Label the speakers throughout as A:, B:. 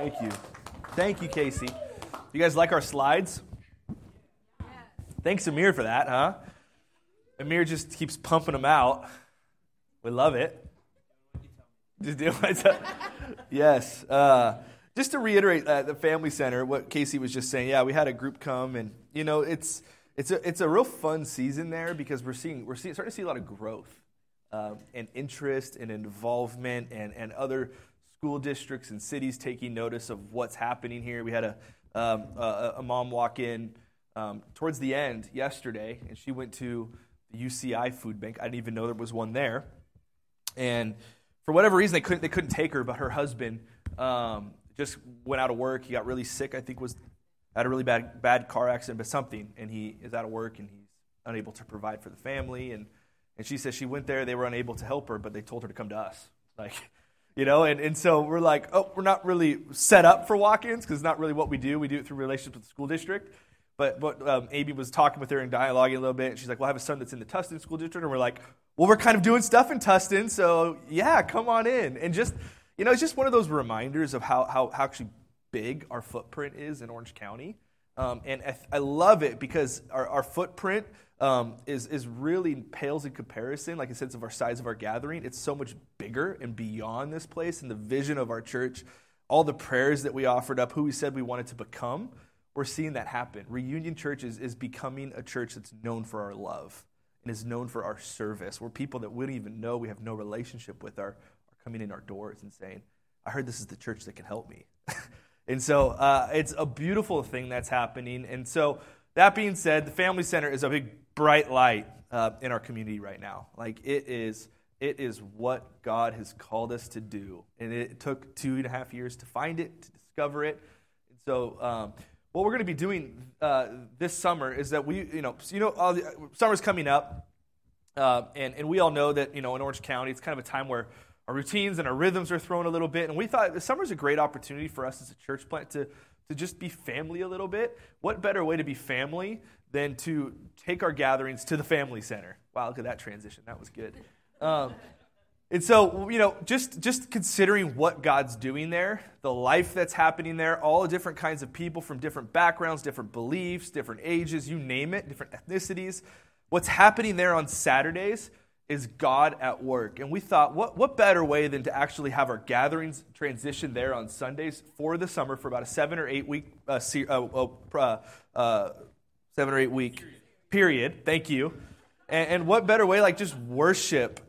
A: Thank you. Thank you, Casey. You guys like our slides? Thanks, Amir, for that, huh? Amir just keeps pumping them out. We love it. Just do it. yes. Uh, just to reiterate uh, the family center, what Casey was just saying. Yeah, we had a group come, and you know, it's it's a it's a real fun season there because we're seeing we're seeing, starting to see a lot of growth um, and interest and involvement and and other school districts and cities taking notice of what's happening here. We had a um, a, a, mom walk in um, towards the end yesterday, and she went to the UCI food bank. I didn't even know there was one there, and for whatever reason they couldn't they couldn't take her, but her husband um, just went out of work. He got really sick. I think was had a really bad bad car accident, but something, and he is out of work and he's unable to provide for the family. And and she says she went there. They were unable to help her, but they told her to come to us. Like you know, and, and so we're like, oh, we're not really set up for walk-ins because it's not really what we do. We do it through relationships with the school district. But, but um, Amy was talking with her and dialoguing a little bit, and she's like, well, I have a son that's in the Tustin School District, and we're like, well, we're kind of doing stuff in Tustin, so yeah, come on in. And just, you know, it's just one of those reminders of how, how, how actually big our footprint is in Orange County. Um, and I, I, love it because our, our footprint um, is, is really pales in comparison, like a sense of our size of our gathering. It's so much bigger and beyond this place and the vision of our church, all the prayers that we offered up, who we said we wanted to become we're seeing that happen. Reunion Church is, is becoming a church that's known for our love and is known for our service. Where people that we don't even know, we have no relationship with, are, are coming in our doors and saying, I heard this is the church that can help me. and so uh, it's a beautiful thing that's happening. And so, that being said, the Family Center is a big, bright light uh, in our community right now. Like, it is. It is what God has called us to do. And it took two and a half years to find it, to discover it. And so, um, what we're going to be doing uh, this summer is that we, you know, you know, the, summer's coming up, uh, and and we all know that you know in Orange County it's kind of a time where our routines and our rhythms are thrown a little bit, and we thought the summer's a great opportunity for us as a church plant to to just be family a little bit. What better way to be family than to take our gatherings to the family center? Wow, look at that transition. That was good. Um, and so, you know, just, just considering what God's doing there, the life that's happening there, all the different kinds of people from different backgrounds, different beliefs, different ages, you name it, different ethnicities. What's happening there on Saturdays is God at work. And we thought, what, what better way than to actually have our gatherings transition there on Sundays for the summer for about a seven or eight week, uh, uh, uh, uh, seven or eight week period. Thank you. And, and what better way like just worship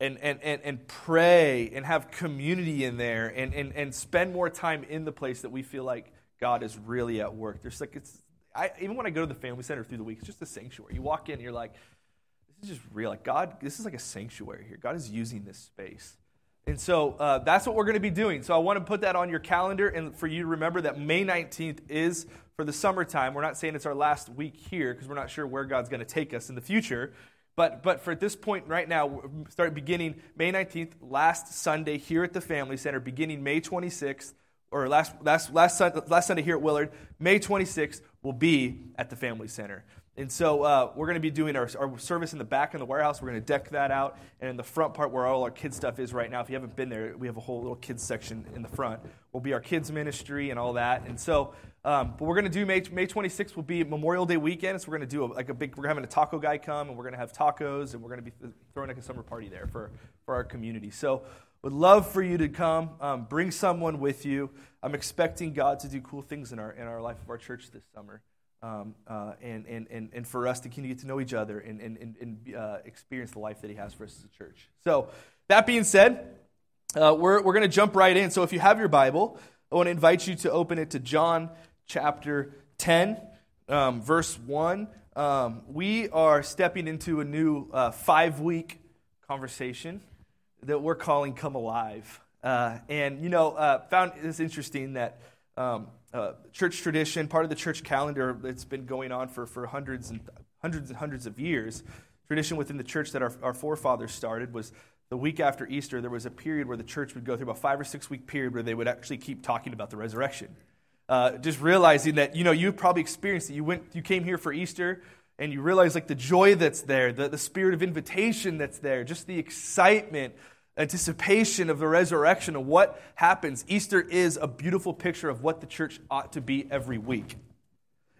A: and, and, and, and pray and have community in there and, and, and spend more time in the place that we feel like God is really at work. There's like it's I, even when I go to the family center through the week, it's just a sanctuary. You walk in, you're like, this is just real. Like God, this is like a sanctuary here. God is using this space. And so uh, that's what we're going to be doing. So I want to put that on your calendar and for you to remember that May 19th is for the summertime. We're not saying it's our last week here because we're not sure where God's going to take us in the future. But, but for this point right now, start beginning May 19th, last Sunday here at the Family Center, beginning May 26th, or last, last, last, last Sunday here at Willard, May 26th will be at the Family Center. And so uh, we're going to be doing our, our service in the back in the warehouse. We're going to deck that out. And in the front part where all our kids stuff is right now, if you haven't been there, we have a whole little kids section in the front. Will be our kids ministry and all that. And so, um, but we're going to do May, May 26th will be Memorial Day weekend. So we're going to do a, like a big, we're having a taco guy come and we're going to have tacos and we're going to be throwing like a summer party there for, for our community. So would love for you to come. Um, bring someone with you. I'm expecting God to do cool things in our, in our life of our church this summer um, uh, and, and, and, and for us to continue to get to know each other and, and, and, and uh, experience the life that He has for us as a church. So, that being said, uh, we're, we're going to jump right in. So, if you have your Bible, I want to invite you to open it to John chapter 10, um, verse 1. Um, we are stepping into a new uh, five week conversation that we're calling Come Alive. Uh, and, you know, uh, found this interesting that. Um, uh, church tradition, part of the church calendar that's been going on for, for hundreds and hundreds and hundreds of years. Tradition within the church that our, our forefathers started was the week after Easter, there was a period where the church would go through about five or six week period where they would actually keep talking about the resurrection. Uh, just realizing that, you know, you probably experienced it. You went, you came here for Easter, and you realize like the joy that's there, the, the spirit of invitation that's there, just the excitement anticipation of the resurrection of what happens. Easter is a beautiful picture of what the church ought to be every week.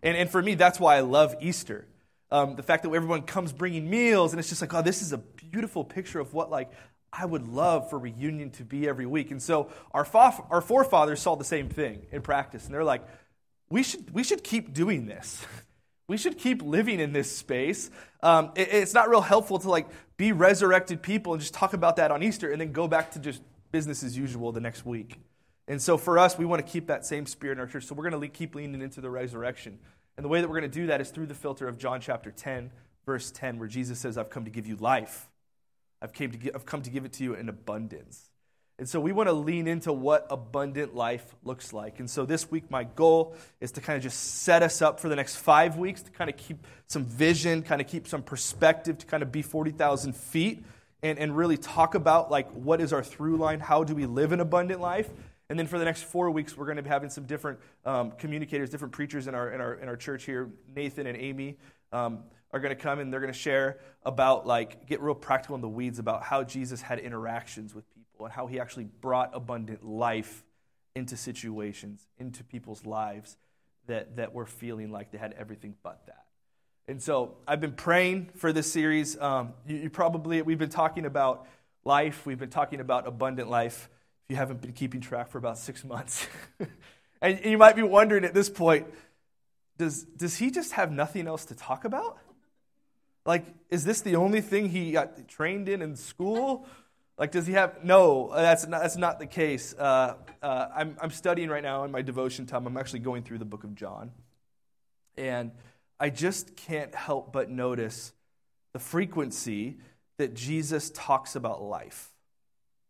A: And, and for me, that's why I love Easter. Um, the fact that everyone comes bringing meals, and it's just like, oh, this is a beautiful picture of what like I would love for reunion to be every week. And so our, fa- our forefathers saw the same thing in practice, and they're like, we should, we should keep doing this. we should keep living in this space. Um, it, it's not real helpful to like be resurrected people and just talk about that on Easter and then go back to just business as usual the next week. And so for us, we want to keep that same spirit in our church. So we're going to keep leaning into the resurrection. And the way that we're going to do that is through the filter of John chapter 10, verse 10, where Jesus says, I've come to give you life. I've, came to give, I've come to give it to you in abundance. And so we want to lean into what abundant life looks like. And so this week, my goal is to kind of just set us up for the next five weeks to kind of keep some vision, kind of keep some perspective, to kind of be 40,000 feet and, and really talk about like what is our through line? How do we live an abundant life? And then for the next four weeks, we're going to be having some different um, communicators, different preachers in our, in, our, in our church here, Nathan and Amy. Um, are going to come and they're going to share about like get real practical in the weeds about how jesus had interactions with people and how he actually brought abundant life into situations into people's lives that, that were feeling like they had everything but that. And so i've been praying for this series. Um, you, you probably we've been talking about life. We've been talking about abundant life. If you haven't been keeping track for about six months. And you might be wondering at this point does, does he just have nothing else to talk about? Like, is this the only thing he got trained in in school? Like, does he have? No, that's not, that's not the case. Uh, uh, I'm, I'm studying right now in my devotion time. I'm actually going through the book of John. And I just can't help but notice the frequency that Jesus talks about life.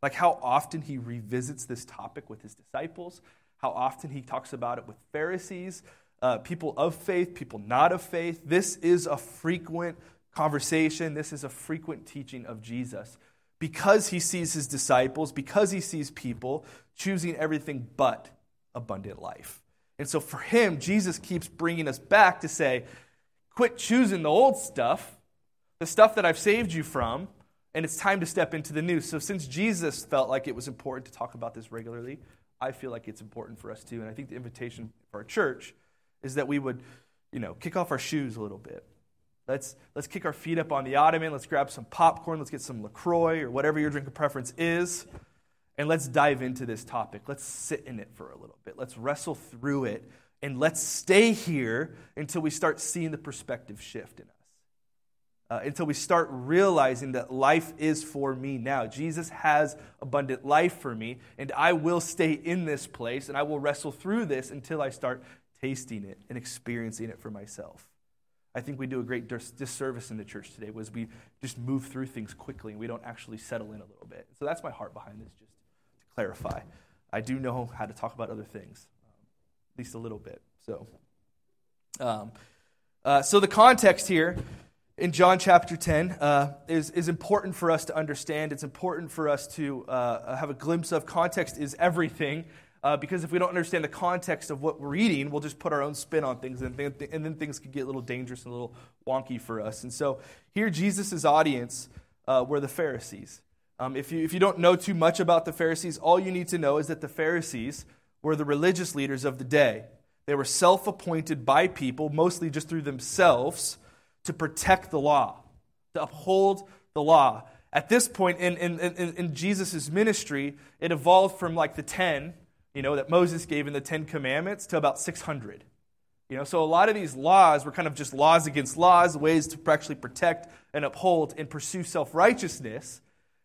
A: Like how often he revisits this topic with his disciples, how often he talks about it with Pharisees, uh, people of faith, people not of faith. This is a frequent conversation. This is a frequent teaching of Jesus because he sees his disciples, because he sees people choosing everything but abundant life. And so for him, Jesus keeps bringing us back to say, quit choosing the old stuff, the stuff that I've saved you from, and it's time to step into the new. So since Jesus felt like it was important to talk about this regularly, I feel like it's important for us too. And I think the invitation for our church is that we would, you know, kick off our shoes a little bit Let's, let's kick our feet up on the ottoman. Let's grab some popcorn. Let's get some LaCroix or whatever your drink of preference is. And let's dive into this topic. Let's sit in it for a little bit. Let's wrestle through it. And let's stay here until we start seeing the perspective shift in us. Uh, until we start realizing that life is for me now. Jesus has abundant life for me, and I will stay in this place and I will wrestle through this until I start tasting it and experiencing it for myself. I think we do a great disservice in the church today was we just move through things quickly and we don't actually settle in a little bit. So that's my heart behind this, just to clarify. I do know how to talk about other things, um, at least a little bit. So, um, uh, so the context here in John chapter 10 uh, is, is important for us to understand. It's important for us to uh, have a glimpse of. Context is everything. Uh, because if we don't understand the context of what we're eating, we'll just put our own spin on things, and, th- and then things can get a little dangerous and a little wonky for us. And so here, Jesus' audience uh, were the Pharisees. Um, if, you, if you don't know too much about the Pharisees, all you need to know is that the Pharisees were the religious leaders of the day. They were self appointed by people, mostly just through themselves, to protect the law, to uphold the law. At this point in, in, in, in Jesus' ministry, it evolved from like the 10 you know, that Moses gave in the Ten Commandments to about 600. You know, so a lot of these laws were kind of just laws against laws, ways to actually protect and uphold and pursue self righteousness.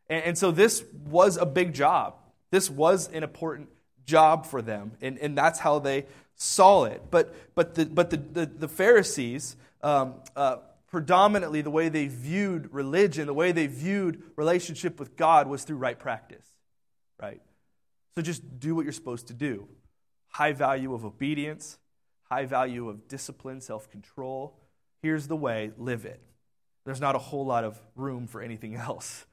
A: And, and, so this was a big job. This was an important job for them, and, and that's how they saw it. But, but, the, but the, the, the Pharisees, um, uh, predominantly the way they viewed religion, the way they viewed relationship with God was through right practice, right? So just do what you're supposed to do. High value of obedience, high value of discipline, self control. Here's the way, live it. There's not a whole lot of room for anything else.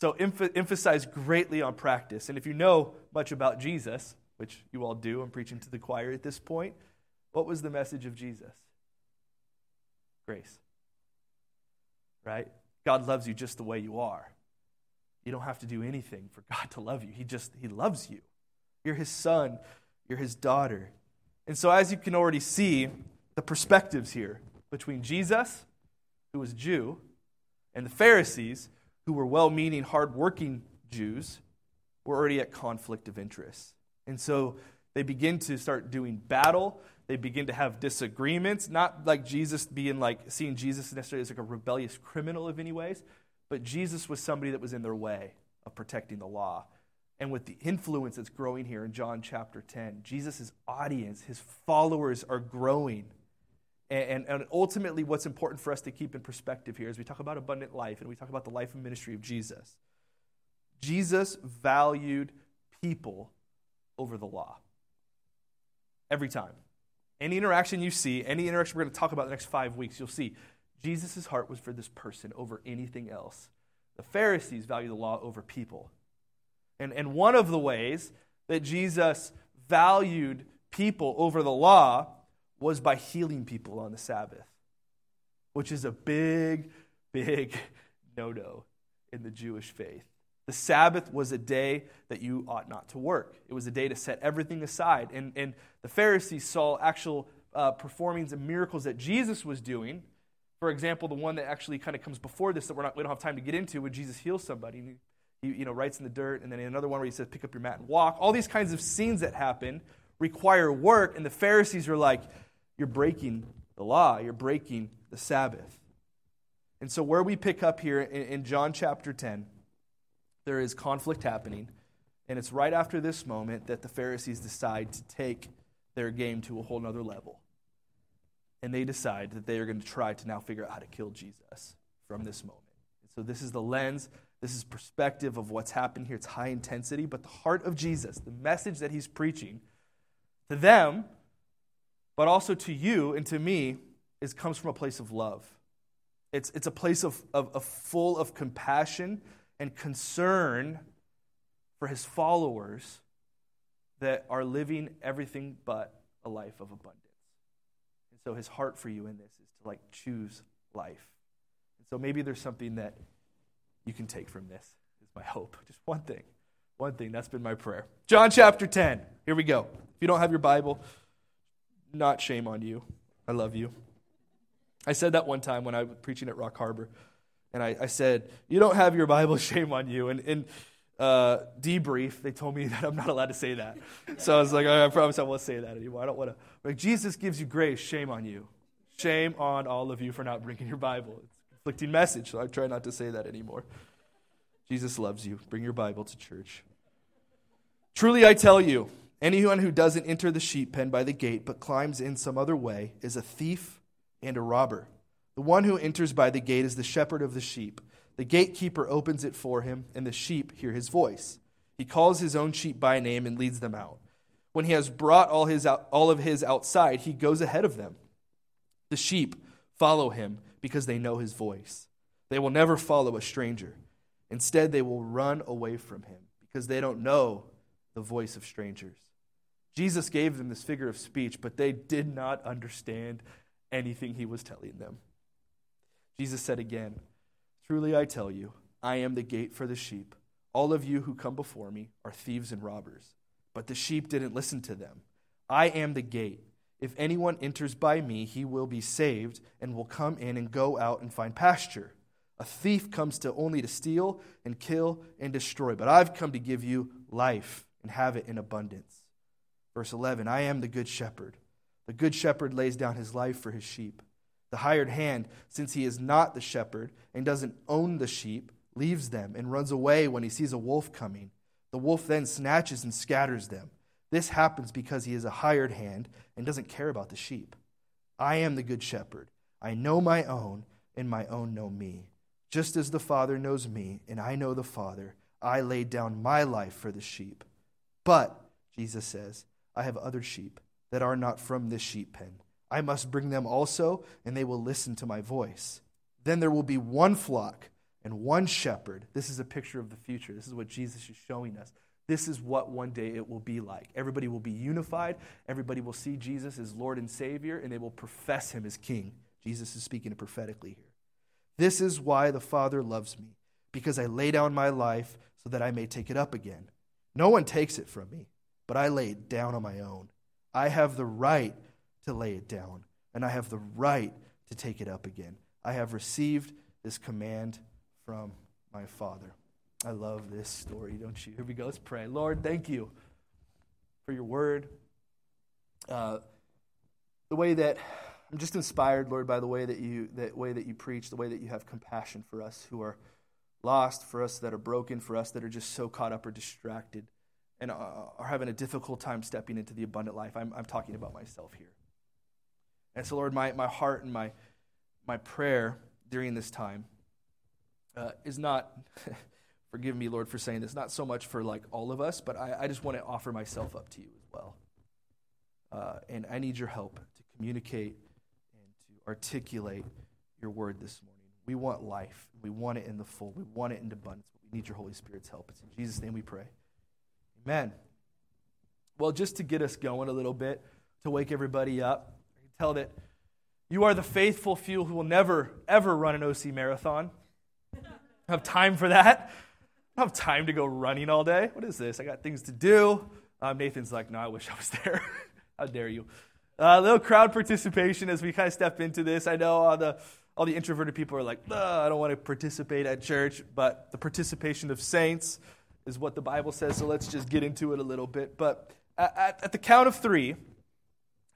A: So emph- emphasize greatly on practice. And if you know much about Jesus, which you all do, I'm preaching to the choir at this point, what was the message of Jesus? Grace. Right? God loves you just the way you are. You don't have to do anything for God to love you. He just, He loves you. You're His son, you're His daughter. And so, as you can already see, the perspectives here between Jesus, who was Jew, and the Pharisees, who were well meaning, hard working Jews, were already at conflict of interest. And so they begin to start doing battle. They begin to have disagreements, not like Jesus being like seeing Jesus necessarily as like a rebellious criminal of any ways, but Jesus was somebody that was in their way of protecting the law. And with the influence that's growing here in John chapter 10, Jesus' audience, his followers are growing. And, and, ultimately, what's important for us to keep in perspective here as we talk about abundant life and we talk about the life and ministry of Jesus. Jesus valued people over the law. Every time. Any interaction you see, any interaction we're going to talk about the next five weeks, you'll see Jesus' heart was for this person over anything else. The Pharisees value the law over people. And, and one of the ways that Jesus valued people over the law was by healing people on the Sabbath, which is a big, big no no in the Jewish faith. The Sabbath was a day that you ought not to work. It was a day to set everything aside. And, and the Pharisees saw actual uh, performings and miracles that Jesus was doing. For example, the one that actually kind of comes before this that we're not, we don't have time to get into when Jesus heals somebody. He, you know, writes in the dirt, and then another one where he says, pick up your mat and walk. All these kinds of scenes that happen require work, and the Pharisees are like, you're breaking the law, you're breaking the Sabbath. And so, where we pick up here in, in John chapter 10, there is conflict happening. And it's right after this moment that the Pharisees decide to take their game to a whole nother level. And they decide that they are going to try to now figure out how to kill Jesus from this moment. So this is the lens, this is perspective of what's happened here. It's high intensity, but the heart of Jesus, the message that he's preaching to them, but also to you and to me, is comes from a place of love. It's, it's a place of, of, of full of compassion and concern for his followers that are living everything but a life of abundance. And so his heart for you in this is to like choose life. And so maybe there's something that you can take from this, is my hope. Just one thing. One thing. That's been my prayer. John chapter 10. Here we go. If you don't have your Bible, not shame on you. I love you. I said that one time when I was preaching at Rock Harbor. And I, I said, You don't have your Bible, shame on you. And in uh, debrief, they told me that I'm not allowed to say that. So I was like, I promise I won't say that anymore. I don't want to. Like, Jesus gives you grace, shame on you. Shame on all of you for not bringing your Bible. It's a conflicting message, so I try not to say that anymore. Jesus loves you. Bring your Bible to church. Truly, I tell you, anyone who doesn't enter the sheep pen by the gate but climbs in some other way is a thief and a robber. The one who enters by the gate is the shepherd of the sheep. The gatekeeper opens it for him, and the sheep hear his voice. He calls his own sheep by name and leads them out. When he has brought all, his out, all of his outside, he goes ahead of them. The sheep follow him because they know his voice. They will never follow a stranger. Instead, they will run away from him because they don't know the voice of strangers. Jesus gave them this figure of speech, but they did not understand anything he was telling them. Jesus said again, Truly I tell you, I am the gate for the sheep. All of you who come before me are thieves and robbers, but the sheep didn't listen to them. I am the gate. If anyone enters by me, he will be saved and will come in and go out and find pasture. A thief comes to only to steal and kill and destroy, but I've come to give you life and have it in abundance. Verse 11 I am the good shepherd. The good shepherd lays down his life for his sheep. The hired hand, since he is not the shepherd and doesn't own the sheep, leaves them and runs away when he sees a wolf coming. The wolf then snatches and scatters them. This happens because he is a hired hand and doesn't care about the sheep. I am the good shepherd. I know my own, and my own know me. Just as the Father knows me, and I know the Father, I laid down my life for the sheep. But, Jesus says, I have other sheep that are not from this sheep pen. I must bring them also, and they will listen to my voice. Then there will be one flock and one shepherd. This is a picture of the future. This is what Jesus is showing us. This is what one day it will be like. Everybody will be unified. Everybody will see Jesus as Lord and Savior, and they will profess him as King. Jesus is speaking prophetically here. This is why the Father loves me,
B: because I lay down my life so that I may take it up again. No one takes it from me, but I lay it down on my own. I have the right to lay it down, and I have the right to take it up again. I have received this command from my Father. I love this story, don't you? Here we go. Let's pray. Lord, thank you for your word. Uh, the way that I'm just inspired, Lord, by the way that you that way that you preach, the way that you have compassion for us who are lost, for us that are broken, for us that are just so caught up or distracted and are having a difficult time stepping into the abundant life. I'm, I'm talking about myself here. And so, Lord, my, my heart and my, my prayer during this time uh, is not, forgive me, Lord, for saying this, not so much for like all of us, but I, I just want to offer myself up to you as well. Uh, and I need your help to communicate and to articulate your word this morning. We want life. We want it in the full. We want it in abundance. But we need your Holy Spirit's help. It's in Jesus' name we pray. Amen. Well, just to get us going a little bit, to wake everybody up, Tell that you are the faithful few who will never, ever run an OC marathon. I have time for that. I have time to go running all day. What is this? I got things to do. Um, Nathan's like, no, I wish I was there. How dare you? A uh, little crowd participation as we kind of step into this. I know all the all the introverted people are like, I don't want to participate at church, but the participation of saints is what the Bible says. So let's just get into it a little bit. But at, at the count of three,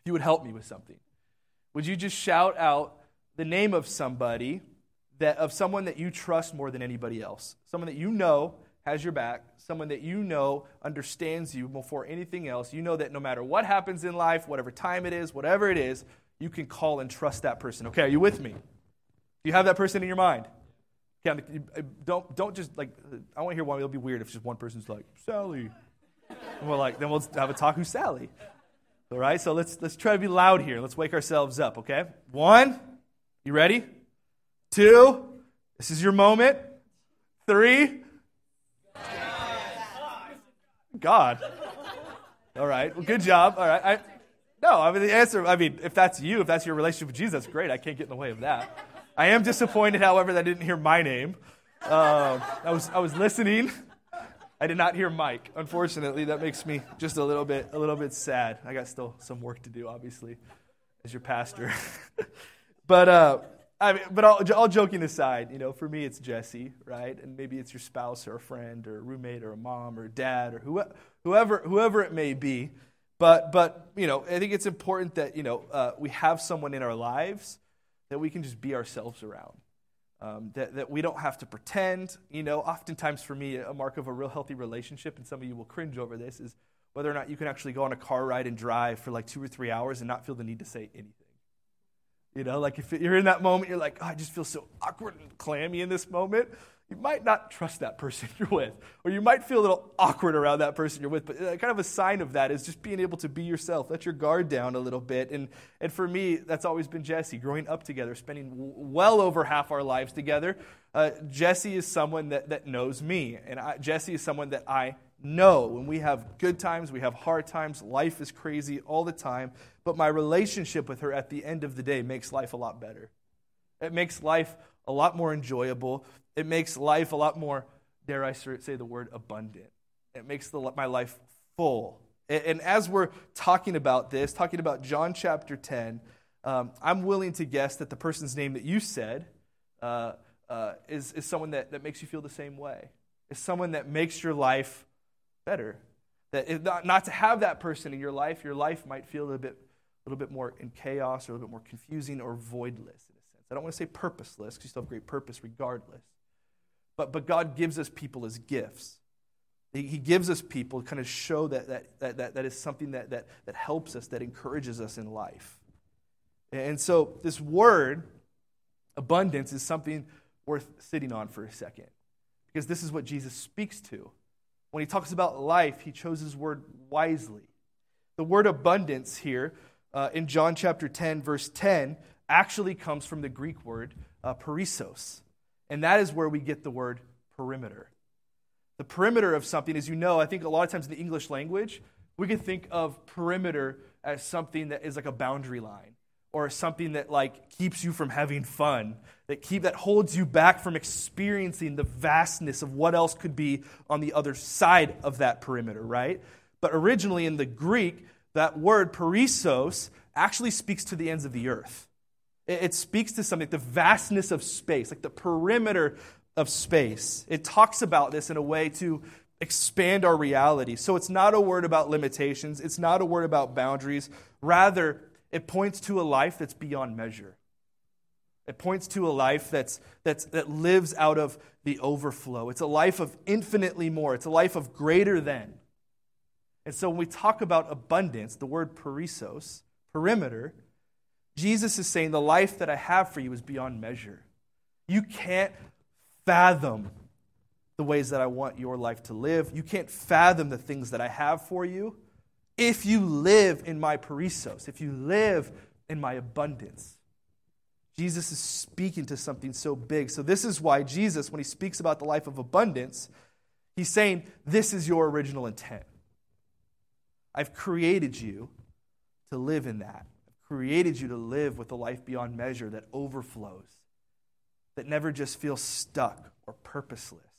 B: you would help me with something, would you just shout out the name of somebody that of someone that you trust more than anybody else, someone that you know has your back, someone that you know understands you before anything else. You know that no matter what happens in life, whatever time it is, whatever it is, you can call and trust that person. Okay, are you with me? Do you have that person in your mind? Okay, uh, don't don't just like I want to hear one. It'll be weird if just one person's like Sally. And we're like, then we'll have a talk. Who's Sally? All right. So let's let's try to be loud here. Let's wake ourselves up. Okay. One. You ready? Two. This is your moment. Three. God. All right. Well, good job. All right. I, no, I mean the answer. I mean, if that's you, if that's your relationship with Jesus, that's great. I can't get in the way of that. I am disappointed, however, that I didn't hear my name. Uh, I was I was listening. I did not hear Mike. Unfortunately, that makes me just a little bit a little bit sad. I got still some work to do, obviously, as your pastor. but uh, I mean, but all, all joking aside, you know, for me it's Jesse, right? And maybe it's your spouse or a friend or a roommate or a mom or a dad or whoever whoever whoever it may be. But but you know, I think it's important that you know uh, we have someone in our lives that we can just be ourselves around. Um, that, that we don't have to pretend. You know, oftentimes for me, a mark of a real healthy relationship, and some of you will cringe over this, is whether or not you can actually go on a car ride and drive for like two or three hours and not feel the need to say anything. You know, like if you're in that moment, you're like, oh, I just feel so awkward and clammy in this moment you might not trust that person you're with, or you might feel a little awkward around that person you're with. But uh, kind of a sign of that is just being able to be yourself. Let your guard down a little bit. And, and for me, that's always been Jesse, growing up together, spending well over half our lives together. Uh, Jesse is someone that, that knows me, and I, Jesse is someone that I know. When we have good times, we have hard times, life is crazy all the time. But my relationship with her at the end of the day makes life a lot better. It makes life a lot more enjoyable. It makes life a lot more, dare I say the word, abundant. It makes the, my life full. And, as we're talking about this, talking about John chapter 10, um, I'm willing to guess that the person's name that you said uh, uh, is, is someone that, that makes you feel the same way. Is someone that makes your life better. That not, not to have that person in your life, your life might feel a bit, a little bit more in chaos or a little bit more confusing or voidless in a sense. I don't want to say purposeless because you still have great purpose regardless. But, but God gives us people as gifts. He, gives us people to kind of show that that, that, that, is something that, that, that helps us, that encourages us in life. And so, this word, abundance, is something worth sitting on for a second. Because this is what Jesus speaks to. When he talks about life, he chose his word wisely. The word abundance here uh, in John chapter 10, verse 10, actually comes from the Greek word uh. And that is where we get the word perimeter. The perimeter of something, as you know, I think a lot of times in the English language, we can think of perimeter as something that is like a boundary line or something that like keeps you from having fun, that keep that holds you back from experiencing the vastness of what else could be on the other side of that perimeter, right? But originally in the Greek, that word perissos actually speaks to the ends of the earth. It, speaks to something, the vastness of space, like the perimeter of space. It talks about this in a way to expand our reality. So it's not a word about limitations, it's not a word about boundaries. Rather, it points to a life that's beyond measure. It points to a life that's, that's, that lives out of the overflow. It's a life of infinitely more. It's a life of greater than. And so when we talk about abundance, the word perissos, perimeter, Jesus is saying the life that I have for you is beyond measure. You can't fathom the ways that I want your life to live. You can't fathom the things that I have for you if you live in my perissos, if you live in my abundance. Jesus is speaking to something so big. So, this is why Jesus, when he speaks about the life of abundance, he's saying, This is your original intent. I've created you to live in that. Created you to live with a life beyond measure that overflows, that never just feels stuck or purposeless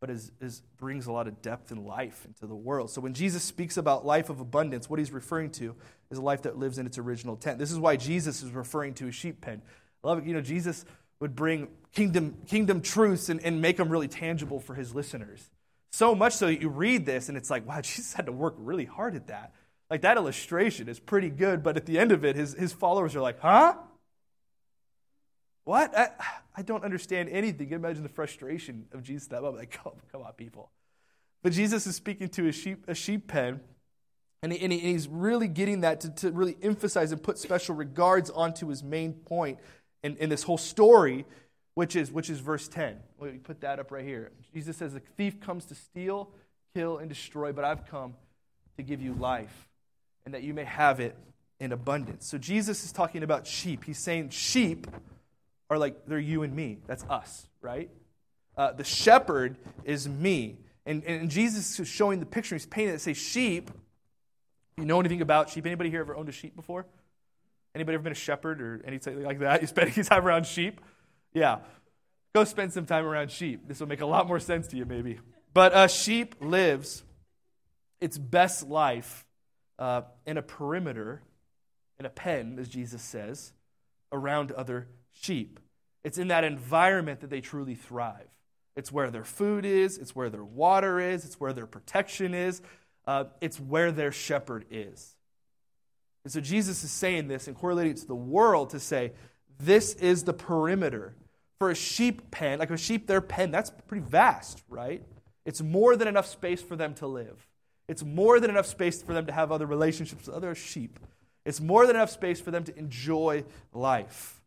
B: but is, is, brings a lot of depth and life into the world. So when Jesus speaks about life of abundance, what he's referring to is a life that lives in its original tent. This is why Jesus is referring to a sheep pen. I love it. You know, Jesus would bring kingdom, kingdom truths and, and make them really tangible for his listeners. So much so that you read this and it's like, wow, Jesus had to work really hard at that. Like that illustration is pretty good, but at the end of it, his, his followers are like, huh? What? I, I don't understand anything. You imagine the frustration of Jesus that moment. Like, come, come on, people. But Jesus is speaking to a sheep, a sheep pen, and, he, and, and he's really getting that to, to really emphasize and put special regards onto his main point in, in this whole story, which is, which is verse 10. We put that up right here. Jesus says, The thief comes to steal, kill, and destroy, but I've come to give you life, and that you may have it in abundance. So Jesus is talking about sheep. He's saying sheep are like they're you and me. That's us, right? Uh, the shepherd is me. And, and Jesus is showing the picture. He's painting it. Say sheep. You know anything about sheep? Anybody here ever owned a sheep before? Anybody ever been a shepherd or anything like that? You spend any time around sheep? Yeah. Go spend some time around sheep. This will make a lot more sense to you, maybe. But a sheep lives its best life uh, in a perimeter, in a pen, as Jesus says, around other sheep. It's in that environment that they truly thrive. It's where their food is, it's where their water is, it's where their protection is, uh, it's where their shepherd is. And so Jesus is saying this and correlating it to the world to say, this is the perimeter. For a sheep pen, like a sheep, their pen, that's pretty vast, right? It's more than enough space for them to live. It's more than enough space for them to have other relationships with other sheep. It's more than enough space for them to enjoy life.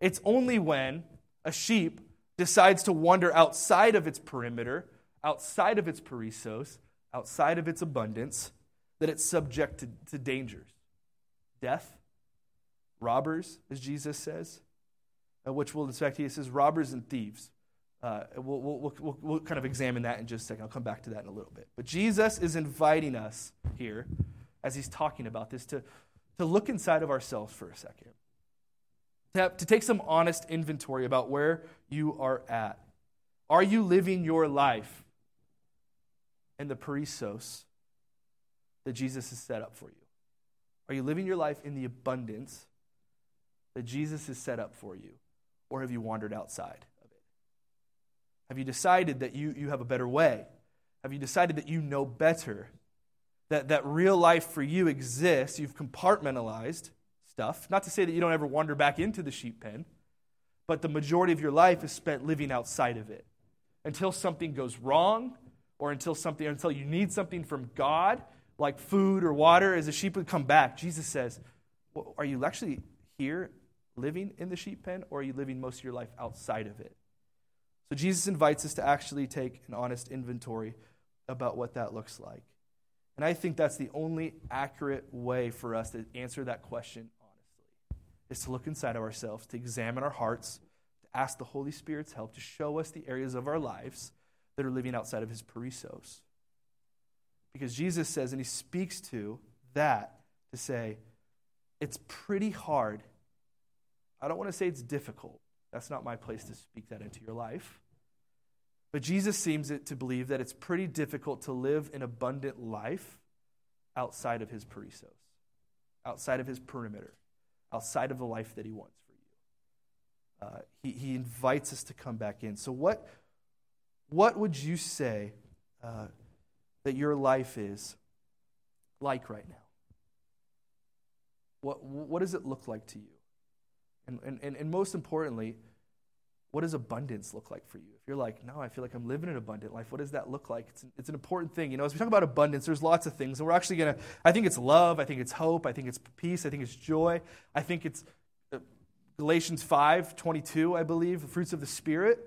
B: It's only when a sheep decides to wander outside of its perimeter, outside of its perissos, outside of its abundance, that it's subject to, to dangers. Death, robbers, as Jesus says, uh, which will, in fact, he says robbers and thieves. Uh, we'll, we'll, we'll, we'll kind of examine that in just a second. I'll come back to that in a little bit. But Jesus is inviting us here, as he's talking about this, to, to look inside of ourselves for a second to, have, to take some honest inventory about where you are at. Are you living your life in the perissos that Jesus has set up for you? Are you living your life in the abundance that Jesus has set up for you? Or have you wandered outside? Have you decided that you, you have a better way? Have you decided that you know better? That, that real life for you exists? You've compartmentalized stuff. Not to say that you don't ever wander back into the sheep pen, but the majority of your life is spent living outside of it. Until something goes wrong, or until something until you need something from God, like food or water, as a sheep would come back. Jesus says, well, Are you actually here living in the sheep pen, or are you living most of your life outside of it? So Jesus invites us to actually take an honest inventory about what that looks like. And I think that's the only accurate way for us to answer that question honestly, is to look inside of ourselves, to examine our hearts, to ask the Holy Spirit's help to show us the areas of our lives that are living outside of his perissos. Because Jesus says, and he speaks to that to say, it's pretty hard. I don't want to say it's difficult. That's not my place to speak that into your life. But Jesus seems to believe that it's pretty difficult to live an abundant life outside of his perissos, outside of his perimeter, outside of the life that he wants for you. Uh, he, he invites us to come back in. So, what, what would you say uh, that your life is like right now? What, what does it look like to you? And, and, and most importantly, what does abundance look like for you? If you're like, no, I feel like I'm living an abundant life, what does that look like? It's an, it's an important thing. You know, as we talk about abundance, there's lots of things. And we're actually going to, I think it's love. I think it's hope. I think it's peace. I think it's joy. I think it's uh, Galatians 5 22, I believe, the fruits of the Spirit,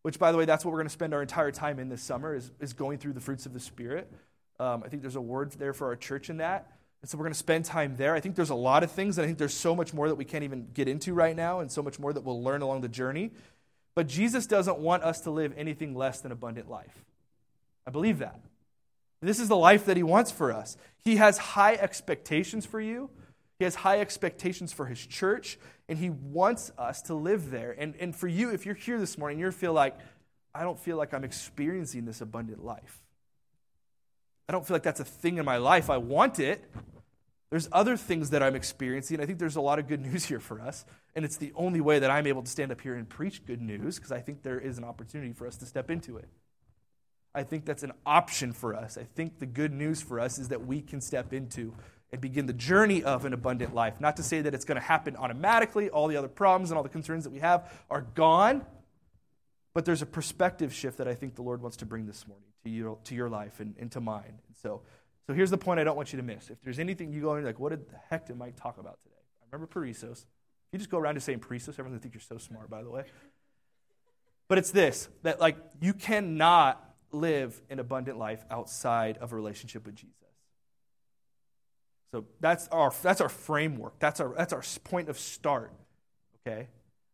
B: which, by the way, that's what we're going to spend our entire time in this summer, is, is going through the fruits of the Spirit. Um, I think there's a word there for our church in that. And so we're going to spend time there. I think there's a lot of things, and I think there's so much more that we can't even get into right now, and so much more that we'll learn along the journey. But Jesus doesn't want us to live anything less than abundant life. I believe that. This is the life that he wants for us. He has high expectations for you. He has high expectations for his church, and he wants us to live there. And, and for you, if you're here this morning, you feel like, I don't feel like I'm experiencing this abundant life. I don't feel like that's a thing in my life. I want it. There's other things that I'm experiencing. I think there's a lot of good news here for us. And it's the only way that I'm able to stand up here and preach good news because I think there is an opportunity for us to step into it. I think that's an option for us. I think the good news for us is that we can step into and begin the journey of an abundant life. Not to say that it's going to happen automatically, all the other problems and all the concerns that we have are gone, but there's a perspective shift that I think the Lord wants to bring this morning to, you, to your life and, and to mine. So, so here's the point I don't want you to miss. If there's anything you go in, like, what did the heck did Mike talk about today? I remember perissos. You just go around just saying perissos. Everyone's to think you're so smart, by the way. But it's this that, like, you cannot live an abundant life outside of a relationship with Jesus. So that's our, that's our framework. That's our, that's our point of start, okay?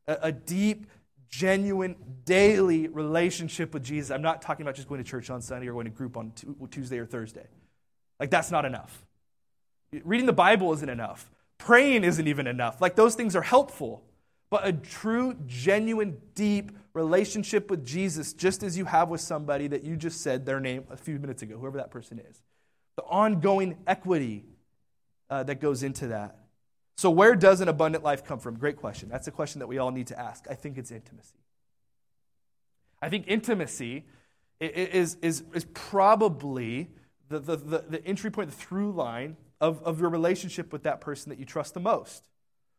B: A, a deep, genuine, daily relationship with Jesus. I'm not talking about just going to church on Sunday or going to group on Tuesday or Thursday. Like, that's not enough. Reading the Bible isn't enough. Praying isn't even enough. Like, those things are helpful. But a true, genuine, deep relationship with Jesus, just as you have with somebody that you just said their name a few minutes ago, whoever that person is. The ongoing equity uh, that goes into that. So, where does an abundant life come from? Great question. That's a question that we all need to ask. I think it's intimacy. I think intimacy is, is, is probably the, the, the, the entry point, the through line of, of your relationship with that person that you trust the most.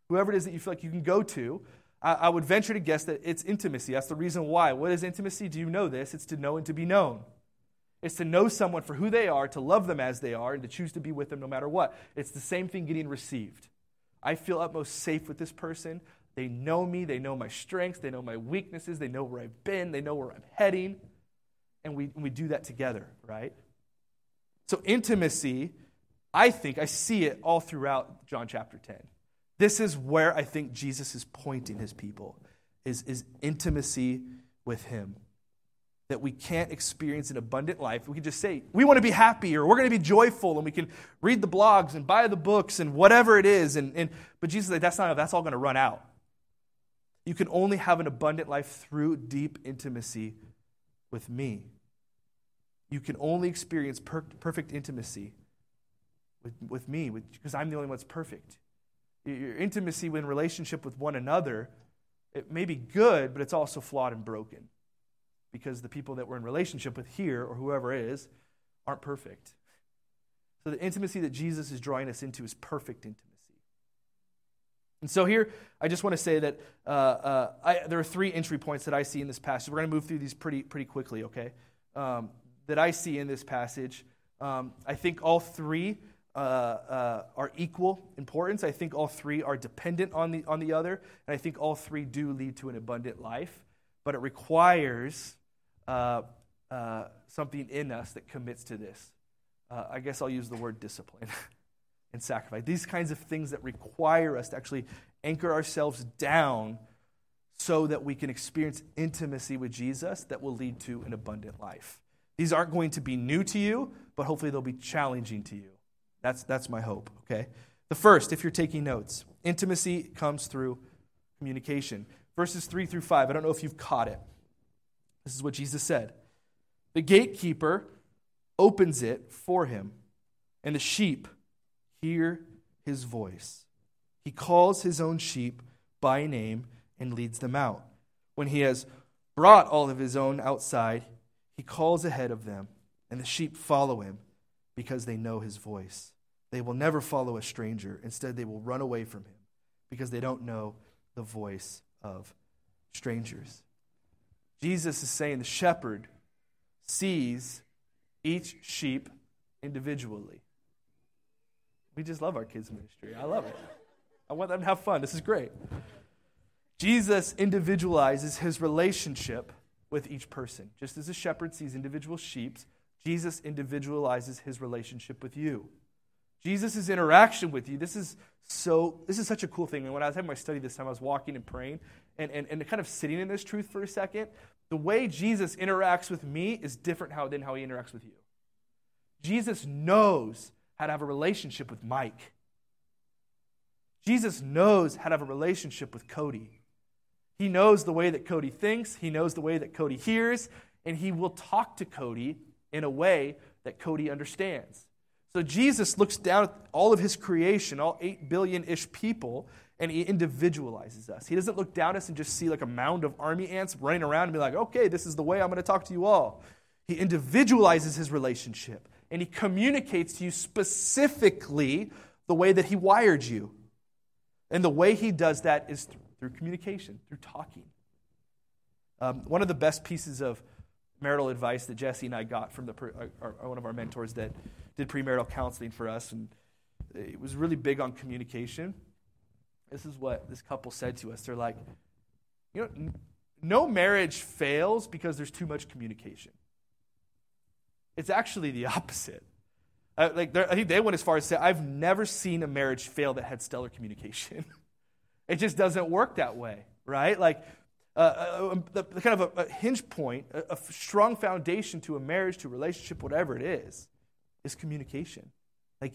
B: Whoever it is that you feel like you can go to, I, I would venture to guess that it's intimacy. That's the reason why. What is intimacy? Do you know this? It's to know and to be known. It's to know someone for who they are, to love them as they are, and to choose to be with them no matter what. It's the same thing getting received. I feel utmost safe with this person. They know me, they know my strengths, they know my weaknesses, they know where I've been, they know where I'm heading. And we, we do that together, right? So, intimacy, I think, I see it all throughout John chapter 10. This is where I think Jesus is pointing his people, is, is intimacy with him. That we can't experience an abundant life. We can just say, we want to be happy or we're going to be joyful, and we can read the blogs and buy the books and whatever it is. And, and, but Jesus is like, that's not that's all going to run out. You can only have an abundant life through deep intimacy with me. You can only experience per- perfect intimacy with, with me because I'm the only one that's perfect. Your intimacy in relationship with one another, it may be good, but it's also flawed and broken because the people that we're in relationship with here or whoever is aren't perfect. So the intimacy that Jesus is drawing us into is perfect intimacy. And so here, I just want to say that uh, uh, I, there are three entry points that I see in this passage. We're going to move through these pretty, pretty quickly, okay? Um, that I see in this passage. Um, I think all three uh, uh, are equal importance. I think all three are dependent on the, on the other. And I think all three do lead to an abundant life. But it requires uh, uh something in us that commits to this. Uh, I guess I'll use the word discipline and sacrifice. These kinds of things that require us to actually anchor ourselves down so that we can experience intimacy with Jesus that will lead to an abundant life. These aren't going to be new to you, but hopefully they'll be challenging to you. That's, that's my hope, okay? The first, if you're taking notes, intimacy comes through communication. Verses 3 through 5, I don't know if you've caught it. This is what Jesus said The gatekeeper opens it for him, and the sheep hear his voice. He calls his own sheep by name and leads them out. When he has brought all of his own outside, he calls ahead of them, and the sheep follow him because they know his voice. They will never follow a stranger. Instead, they will run away from him because they don't know the voice of strangers. Jesus is saying the shepherd sees each sheep individually. We just love our kids' ministry. I love it. I want them to have fun. This is great. Jesus individualizes his relationship with each person. Just as a shepherd sees individual sheep, Jesus individualizes his relationship with you. Jesus' interaction with you, this is so this is such a cool thing. And when I was having my study this time, I was walking and praying and, and, and kind of sitting in this truth for a second. The way Jesus interacts with me is different how, than how he interacts with you. Jesus knows how to have a relationship with Mike. Jesus knows how to have a relationship with Cody. He knows the way that Cody thinks, he knows the way that Cody hears, and he will talk to Cody in a way that Cody understands. So Jesus looks down at all of his creation, all 8 billion ish people, and he individualizes us. He doesn't look down at us and just see like a mound of army ants running around and be like, okay, this is the way I'm going to talk to you all. He individualizes his relationship and he communicates to you specifically the way that he wired you. And the way he does that is through communication, through talking. Um, one of the best pieces of marital advice that Jesse and I got from the, our, our, one of our mentors that did premarital counseling for us, and it was really big on communication. This is what this couple said to us. They're like, you know, no marriage fails because there's too much communication. It's actually the opposite. Uh, like I think they went as far as to say, I've never seen a marriage fail that had stellar communication. it just doesn't work that way, right? Like uh, uh, um, the, the, kind of a, a hinge point, a, a, strong foundation to a marriage, to a relationship, whatever it is, is communication. Like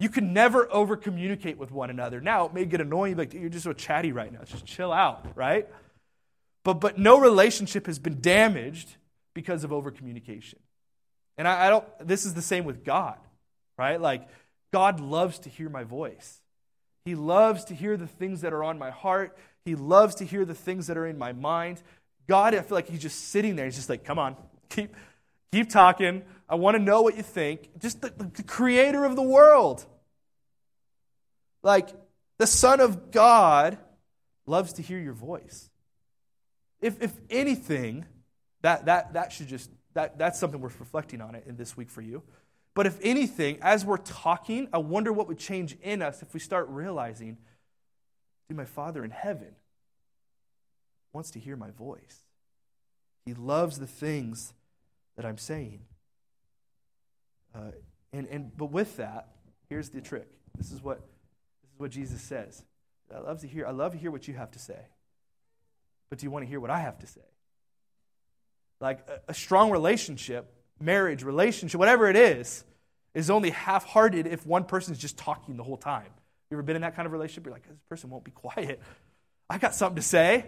B: you can never over communicate with one another. Now it may get annoying, like you're just so chatty right now. Just chill out, right? But but no relationship has been damaged because of over communication. And I, I don't. This is the same with God, right? Like God loves to hear my voice. He loves to hear the things that are on my heart. He loves to hear the things that are in my mind. God, I feel like He's just sitting there. He's just like, come on, keep, keep talking. I want to know what you think. Just the, the creator of the world. Like, the Son of God loves to hear your voice. If, if anything, that, that, that should just, that, that's something worth reflecting on it in this week for you. But if anything, as we're talking, I wonder what would change in us if we start realizing See, my Father in heaven wants to hear my voice. He loves the things that I'm saying. Uh, and, and, but with that, here's the trick. This is what, this is what Jesus says. I love to hear, I love to hear what you have to say. But do you want to hear what I have to say? Like a, a strong relationship, marriage, relationship, whatever it is, is only half hearted if one person is just talking the whole time. You ever been in that kind of relationship? You're like, this person won't be quiet. I got something to say.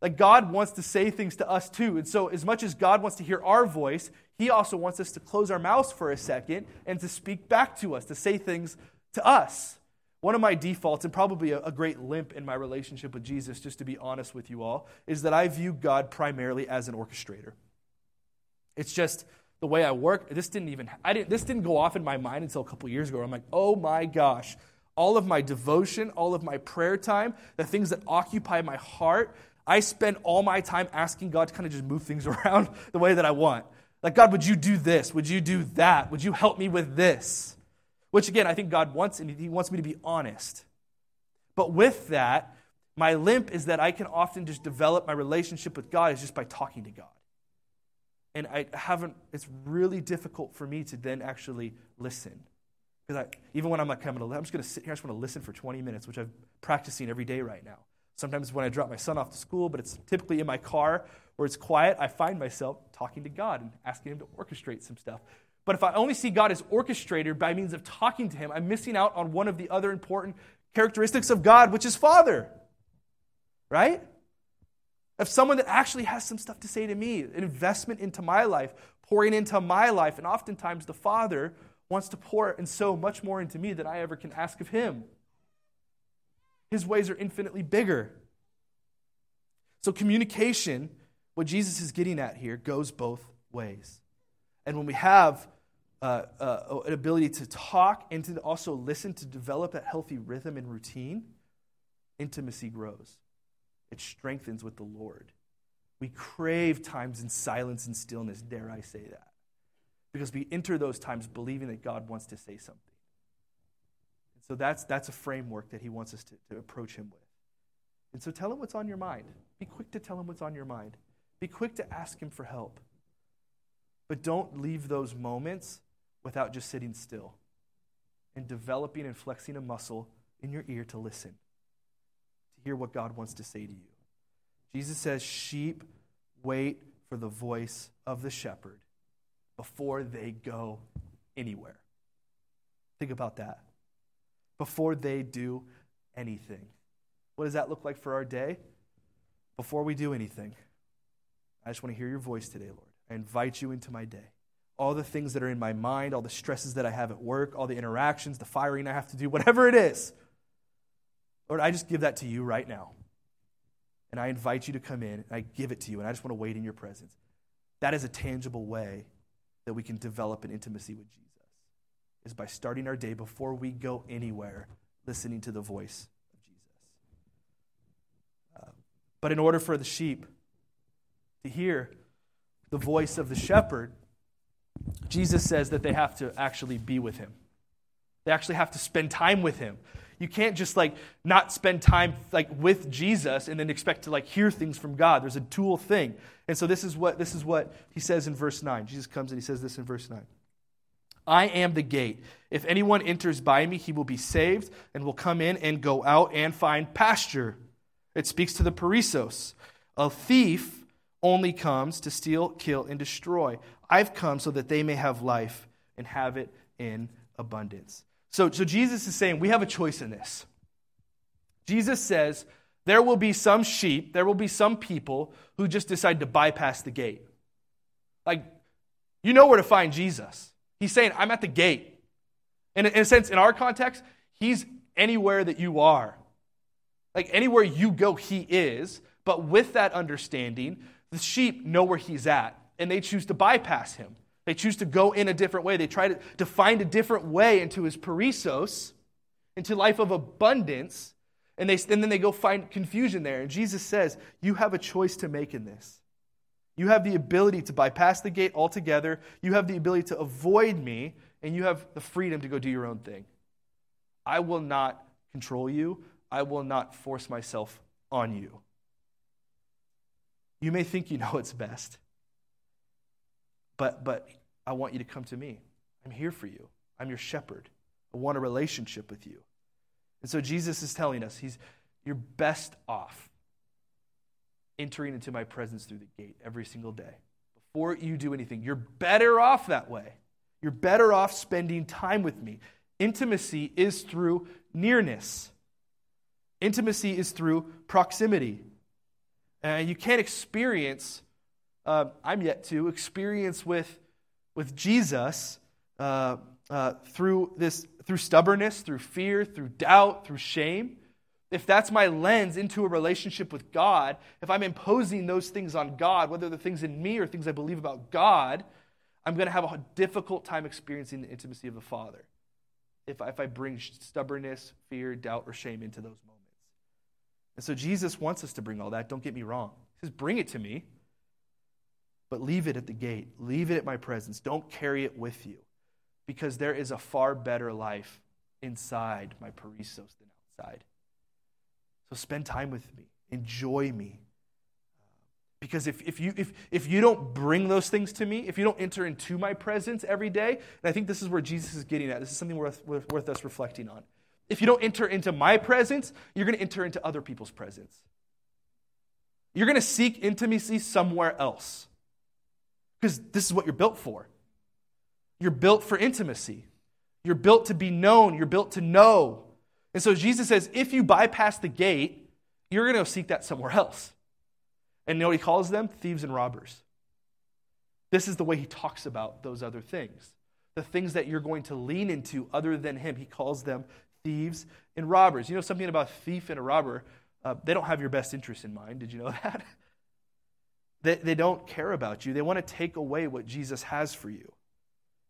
B: Like, God wants to say things to us too. And so, as much as God wants to hear our voice, He also wants us to close our mouths for a second and to speak back to us, to say things to us. One of my defaults, and probably a great limp in my relationship with Jesus, just to be honest with you all, is that I view God primarily as an orchestrator. It's just the way I work. This didn't even I didn't this didn't go off in my mind until a couple years ago. I'm like, oh my gosh, all of my devotion, all of my prayer time, the things that occupy my heart, I spend all my time asking God to kind of just move things around the way that I want. Like, God, would you do this? Would you do that? Would you help me with this? Which, again, I think God wants, and He wants me to be honest. But with that, my limp is that I can often just develop my relationship with God is just by talking to God. And I haven't, it's really difficult for me to then actually listen. Because even when I'm like, I'm, gonna, I'm just going to sit here, I just want to listen for 20 minutes, which I'm practicing every day right now. Sometimes when I drop my son off to school, but it's typically in my car where it's quiet, I find myself talking to God and asking Him to orchestrate some stuff. But if I only see God as orchestrator by means of talking to Him, I'm missing out on one of the other important characteristics of God, which is Father. Right? Of someone that actually has some stuff to say to me, an investment into my life, pouring into my life. And oftentimes the Father wants to pour and sow much more into me than I ever can ask of Him. His ways are infinitely bigger. So, communication, what Jesus is getting at here, goes both ways. And when we have uh, uh, an ability to talk and to also listen, to develop that healthy rhythm and routine, intimacy grows. It strengthens with the Lord. We crave times in silence and stillness, dare I say that. Because we enter those times believing that God wants to say something. And so that's, that's a framework that He wants us to, to approach Him with. And so tell Him what's on your mind. Be quick to tell Him what's on your mind. Be quick to ask Him for help. But don't leave those moments without just sitting still and developing and flexing a muscle in your ear to listen, hear what God wants to say to you. Jesus says, Sheep wait for the voice of the shepherd before they go anywhere. Think about that. Before they do anything. What does that look like for our day? Before we do anything, I just want to hear your voice today, Lord. I invite you into my day. All the things that are in my mind, all the stresses that I have at work, all the interactions, the firing I have to do, whatever it is. Lord, I just give that to you right now. And I invite you to come in, and I give it to you, and I just want to wait in your presence. That is a tangible way that we can develop an intimacy with Jesus, is by starting our day before we go anywhere, listening to the voice of Jesus. Uh, but in order for the sheep to hear the voice of the shepherd, Jesus says that they have to actually be with him. They actually have to spend time with him. You can't just like not spend time like with Jesus and then expect to like hear things from God. There's a dual thing. And so this is what this is what he says in verse 9. Jesus comes and he says this in verse 9. I am the gate. If anyone enters by me, he will be saved and will come in and go out and find pasture. It speaks to the perissos. A thief only comes to steal, kill, and destroy. I've come so that they may have life and have it in abundance. So, so Jesus is saying we have a choice in this. Jesus says there will be some sheep, there will be some people who just decide to bypass the gate. Like, you know where to find Jesus. He's saying, I'm at the gate. And in a sense, in our context, he's anywhere that you are. Like anywhere you go, he is. But with that understanding, the sheep know where he's at, and they choose to bypass him. They choose to go in a different way. They try to, to find a different way into his perissos, into life of abundance, and, they, and then they go find confusion there. And Jesus says, You have a choice to make in this. You have the ability to bypass the gate altogether. You have the ability to avoid me, and you have the freedom to go do your own thing. I will not control you. I will not force myself on you. You may think you know what's best, but, but I want you to come to me. I'm here for you. I'm your shepherd. I want a relationship with you. And so Jesus is telling us he's, you're best off entering into my presence through the gate every single day. Before you do anything, you're better off that way. You're better off spending time with me. Intimacy is through nearness, intimacy is through proximity. And you can't experience, uh, I'm yet to experience with, with Jesus uh, uh, through this, through stubbornness, through fear, through doubt, through shame. If that's my lens into a relationship with God, if I'm imposing those things on God, whether they're things in me or things I believe about God, I'm going to have a difficult time experiencing the intimacy of the Father if I, if I bring stubbornness, fear, doubt, or shame into those moments. And so Jesus wants us to bring all that. Don't get me wrong. He says, Bring it to me, but leave it at the gate. Leave it at my presence. Don't carry it with you because there is a far better life inside my perissos than outside. So spend time with me, enjoy me. Because if, if, you, if, if you don't bring those things to me, if you don't enter into my presence every day, and I think this is where Jesus is getting at, this is something worth, worth, worth us reflecting on. If you don't enter into my presence, you're going to enter into other people's presence. You're going to seek intimacy somewhere else because this is what you're built for. You're built for intimacy. You're built to be known. You're built to know. And so Jesus says, if you bypass the gate, you're going to seek that somewhere else. And you know he calls them? Thieves and robbers. This is the way he talks about those other things. The things that you're going to lean into other than him. He calls them thieves and robbers. You know something about a thief and a robber? Uh, they don't have your best interest in mind. Did you know that? They, they don't care about you. They want to take away what Jesus has for you.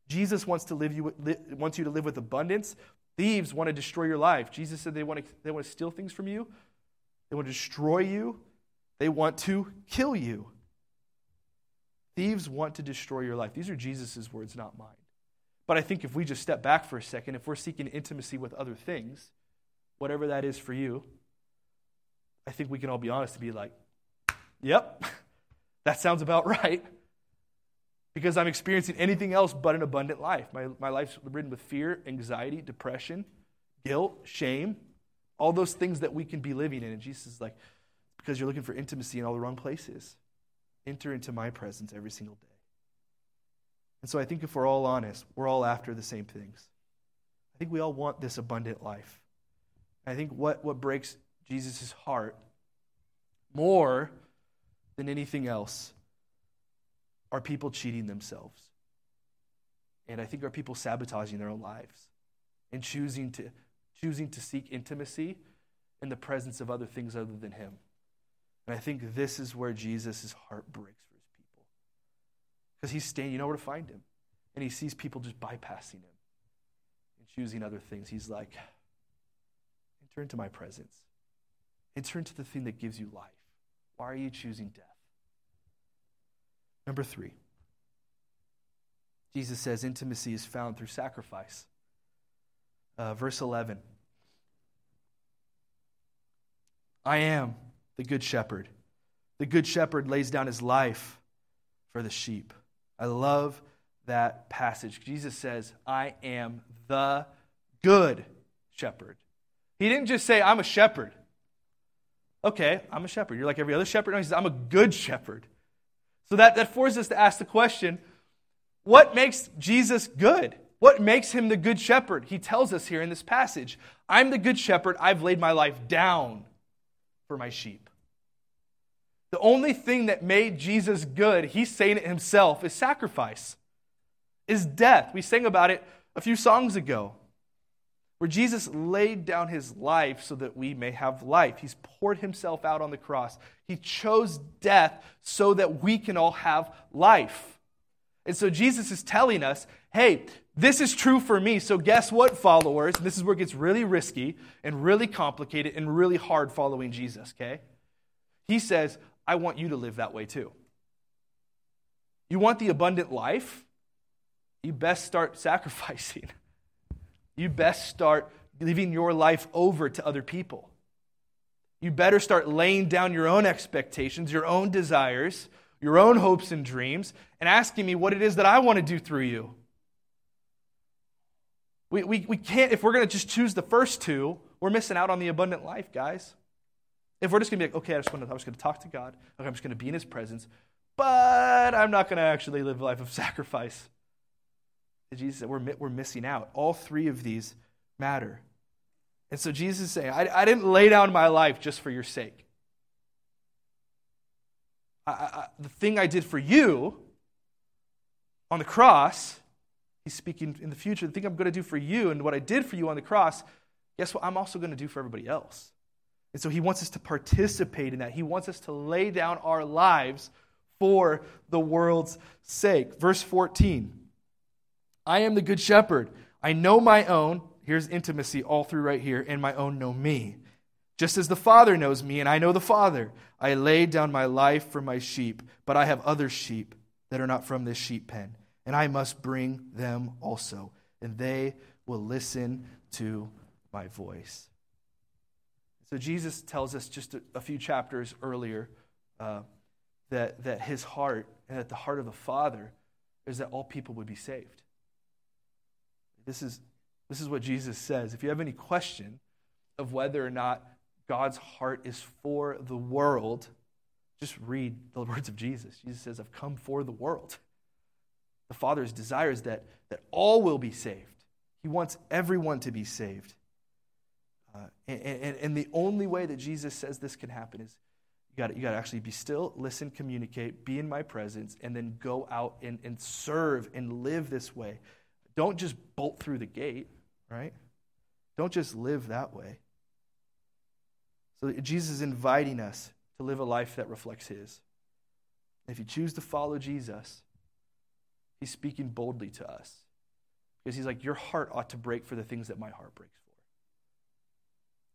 B: Jesus wants, to live you, li, wants you to live with abundance. Thieves want to destroy your life. Jesus said they want, to, they want to steal things from you, they want to destroy you, they want to kill you. Thieves want to destroy your life. These are Jesus' words, not mine. But I think if we just step back for a second, if we're seeking intimacy with other things, whatever that is for you, I think we can all be honest to be like, yep, that sounds about right because I'm experiencing anything else but an abundant life. My, my life's ridden with fear, anxiety, depression, guilt, shame, all those things that we can be living in. And Jesus is like, because you're looking for intimacy in all the wrong places. Enter into my presence every single day. And so I think if we're all honest, we're all after the same things. I think we all want this abundant life. I think what, what breaks Jesus' heart more than anything else are people cheating themselves? And I think are people sabotaging their own lives and choosing to, choosing to seek intimacy in the presence of other things other than Him. And I think this is where Jesus' heart breaks for His people. Because He's staying, you know where to find Him. And He sees people just bypassing Him and choosing other things. He's like, enter into my presence, enter into the thing that gives you life. Why are you choosing death? Number three, Jesus says intimacy is found through sacrifice. Uh, verse 11 I am the good shepherd. The good shepherd lays down his life for the sheep. I love that passage. Jesus says, I am the good shepherd. He didn't just say, I'm a shepherd. Okay, I'm a shepherd. You're like every other shepherd. No, he says, I'm a good shepherd. So that, that forces us to ask the question what makes Jesus good? What makes him the good shepherd? He tells us here in this passage I'm the good shepherd. I've laid my life down for my sheep. The only thing that made Jesus good, he's saying it himself, is sacrifice, is death. We sang about it a few songs ago where Jesus laid down his life so that we may have life. He's poured himself out on the cross. He chose death so that we can all have life. And so Jesus is telling us, hey, this is true for me. So guess what, followers? This is where it gets really risky and really complicated and really hard following Jesus, okay? He says, I want you to live that way too. You want the abundant life? You best start sacrificing you best start leaving your life over to other people. You better start laying down your own expectations, your own desires, your own hopes and dreams, and asking me what it is that I want to do through you. We, we, we can't, if we're going to just choose the first two, we're missing out on the abundant life, guys. If we're just going to be like, okay, I just want to, I'm just going to talk to God, okay, I'm just going to be in His presence, but I'm not going to actually live a life of sacrifice. Jesus said, we're, we're missing out. All three of these matter. And so Jesus is saying, I, I didn't lay down my life just for your sake. I, I, the thing I did for you on the cross, he's speaking in the future, the thing I'm going to do for you and what I did for you on the cross, guess what? I'm also going to do for everybody else. And so he wants us to participate in that. He wants us to lay down our lives for the world's sake. Verse 14. I am the good shepherd. I know my own. Here's intimacy all through right here, and my own know me. Just as the Father knows me, and I know the Father, I laid down my life for my sheep, but I have other sheep that are not from this sheep pen, and I must bring them also, and they will listen to my voice. So Jesus tells us just a, a few chapters earlier uh, that, that his heart and that the heart of the Father is that all people would be saved. This is, this is what Jesus says. If you have any question of whether or not God's heart is for the world, just read the words of Jesus. Jesus says, I've come for the world. The Father's desire is that, that all will be saved. He wants everyone to be saved. Uh, and, and, and the only way that Jesus says this can happen is you got you to actually be still, listen, communicate, be in my presence, and then go out and, and serve and live this way. Don't just bolt through the gate, right? Don't just live that way. So Jesus is inviting us to live a life that reflects His. If you choose to follow Jesus, He's speaking boldly to us. Because He's like, Your heart ought to break for the things that my heart breaks for.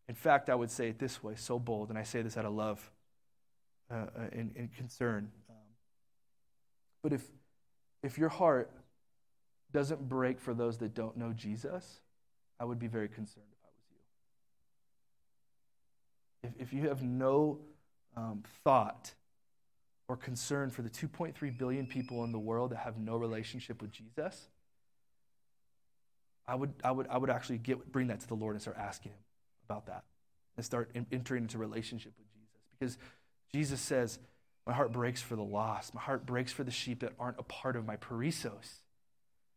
B: In fact, I would say it this way, so bold, and I say this out of love uh, uh and, and, concern. Um, but if, if your heart doesn't break for those that don't know Jesus, I would be very concerned if I was you. If, if you have no um, thought or concern for the 2.3 billion people in the world that have no relationship with Jesus, I would, I would, I would actually get, bring that to the Lord and start asking Him about that and start in, entering into relationship with Jesus. Because Jesus says, My heart breaks for the lost. My heart breaks for the sheep that aren't a part of my perissos,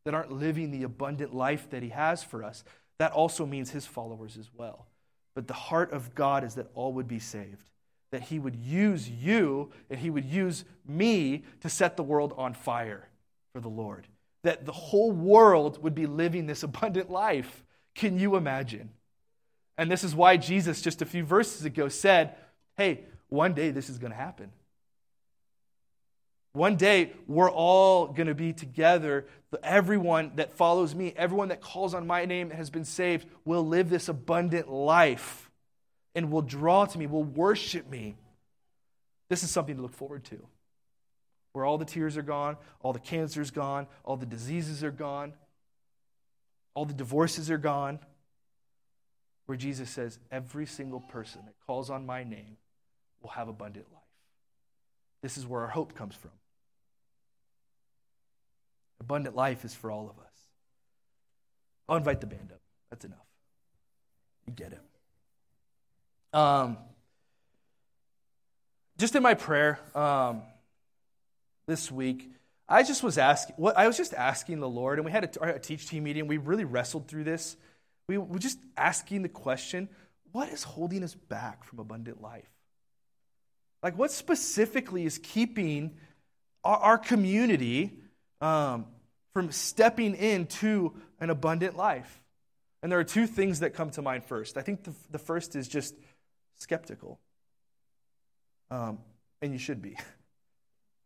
B: that aren't living the abundant life that He has for us. That also means His followers as well. But the heart of God is that all would be saved that he would use you and he would use me to set the world on fire for the Lord. That the whole world would be living this abundant life. Can you imagine? And this is why Jesus, just a few verses ago, said, Hey, one day this is going to happen. One day we're all going to be together. Everyone that follows me, everyone that calls on my name and has been saved, will live this abundant life and will draw to me, will worship me. This is something to look forward to. Where all the tears are gone, all the cancer's gone, all the diseases are gone, all the divorces are gone. Where Jesus says, every single person that calls on my name will have abundant life. This is where our hope comes from. Abundant life is for all of us. I'll invite the band up. That's enough. You get it. Um, just in my prayer um, this week, I just was asking. What I was just asking the Lord, and we had a, a teach team meeting. We really wrestled through this. We were just asking the question: What is holding us back from abundant life? Like, what specifically is keeping our, our community um, from stepping into an abundant life? And there are two things that come to mind first. I think the, the first is just skeptical. Um, and you should be.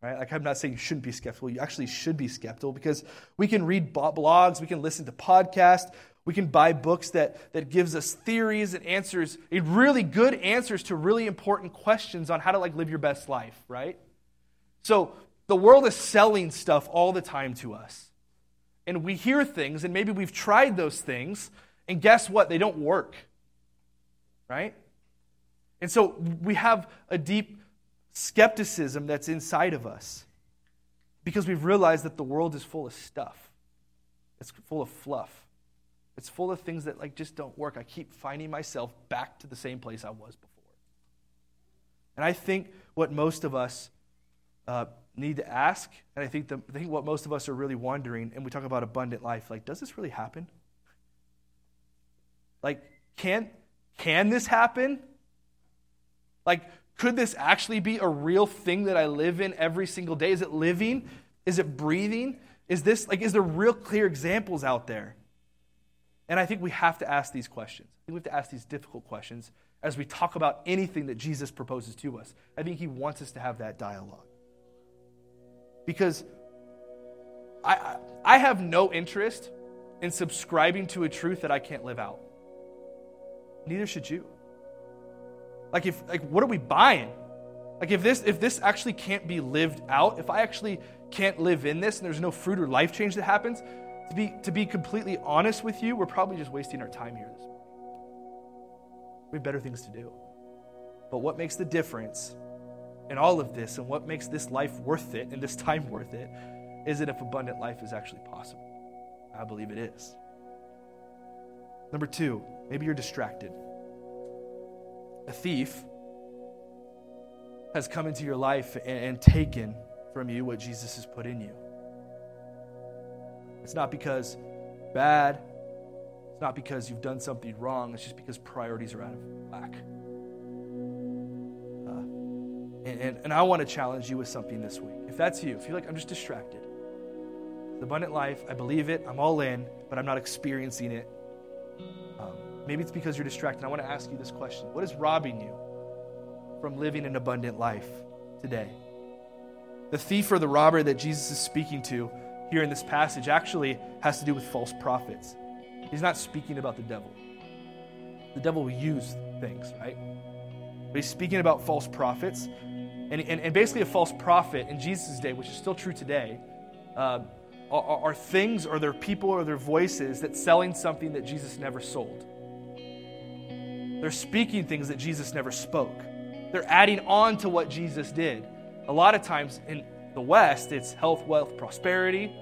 B: Right? Like, I'm not saying you shouldn't be skeptical. You actually should be skeptical because we can read blogs, we can listen to podcasts, we can buy books that, that gives us theories and answers, and really good answers to really important questions on how to like live your best life, right? So the world is selling stuff all the time to us. And we hear things, and maybe we've tried those things, and guess what? They don't work. Right? And so we have a deep skepticism that's inside of us because we've realized that the world is full of stuff. It's full of fluff. It's full of things that like just don't work. I keep finding myself back to the same place I was before. And I think what most of us uh, need to ask, and I think, the, I think what most of us are really wondering, and we talk about abundant life, like, does this really happen? Like, can, can this happen? Like, could this actually be a real thing that I live in every single day? Is it living? Is it breathing? Is this like is there real clear examples out there? And I think we have to ask these questions. I think we have to ask these difficult questions as we talk about anything that Jesus proposes to us. I think he wants us to have that dialogue. Because I, I have no interest in subscribing to a truth that I can't live out. Neither should you. Like if like what are we buying? Like if this if this actually can't be lived out, if I actually can't live in this and there's no fruit or life change that happens, to be to be completely honest with you, we're probably just wasting our time here this morning. We have better things to do. But what makes the difference in all of this and what makes this life worth it and this time worth it is it if abundant life is actually possible. I believe it is. Number two, maybe you're distracted a thief has come into your life and, and taken from you what Jesus has put in you. It's not because bad, it's not because you've done something wrong, it's just because priorities are out of whack. And, and, and I want to challenge you with something this week. If that's you, if you're like, I'm just distracted, the abundant life, I believe it, I'm all in, but I'm not experiencing it. Um, maybe it's because you're distracted. I want to ask you this question What is robbing you from living an abundant life today? The thief or the robber that Jesus is speaking to here in this passage actually has to do with false prophets. He's not speaking about the devil. The devil will use things, right? But he's speaking about false prophets. And, and, and basically, a false prophet in Jesus' day, which is still true today, uh, are, are things or their people or their voices that selling something that Jesus never sold. They're speaking things that Jesus never spoke. They're adding on to what Jesus did. A lot of times in the West, it's health, wealth, prosperity,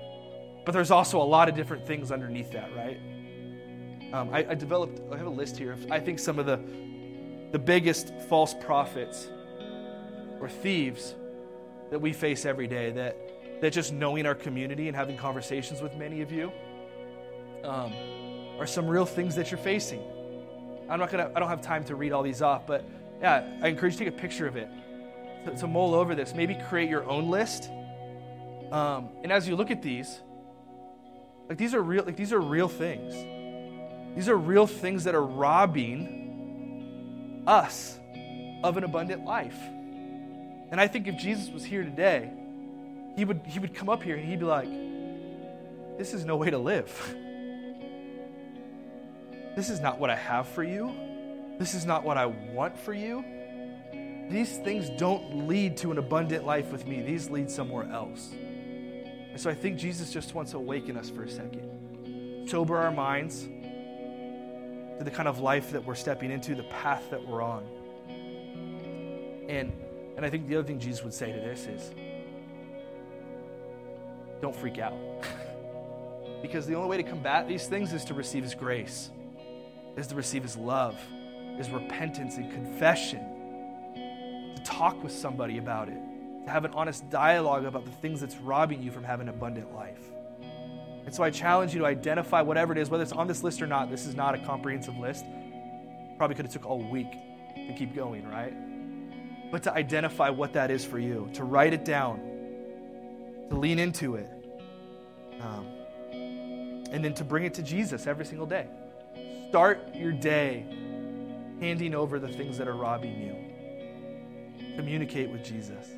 B: but there's also a lot of different things underneath that, right? Um, I, I, developed, I have a list here I think, some of the, the biggest false prophets or thieves that we face every day that, that just knowing our community and having conversations with many of you um, are some real things that you're facing. I'm not gonna, I don't have time to read all these off, but yeah, I encourage you to take a picture of it, to, to mull over this. Maybe create your own list. Um, and as you look at these, like these are real, like these are real things. These are real things that are robbing us of an abundant life. And I think if Jesus was here today, he would, he would come up here and he'd be like, This is no way to live. This is not what I have for you. This is not what I want for you. These things don't lead to an abundant life with me, these lead somewhere else. And so I think Jesus just wants to awaken us for a second, sober our minds to the kind of life that we're stepping into, the path that we're on. And, and I think the other thing Jesus would say to this is don't freak out. because the only way to combat these things is to receive His grace, is to receive His love, is repentance and confession, to talk with somebody about it, to have an honest dialogue about the things that's robbing you from having an abundant life. And so I challenge you to identify whatever it is, whether it's on this list or not. This is not a comprehensive list. Probably could have took all week to keep going, right? But to identify what that is for you, to write it down, to lean into it, um, and then to bring it to Jesus every single day. Start your day handing over the things that are robbing you. Communicate with Jesus,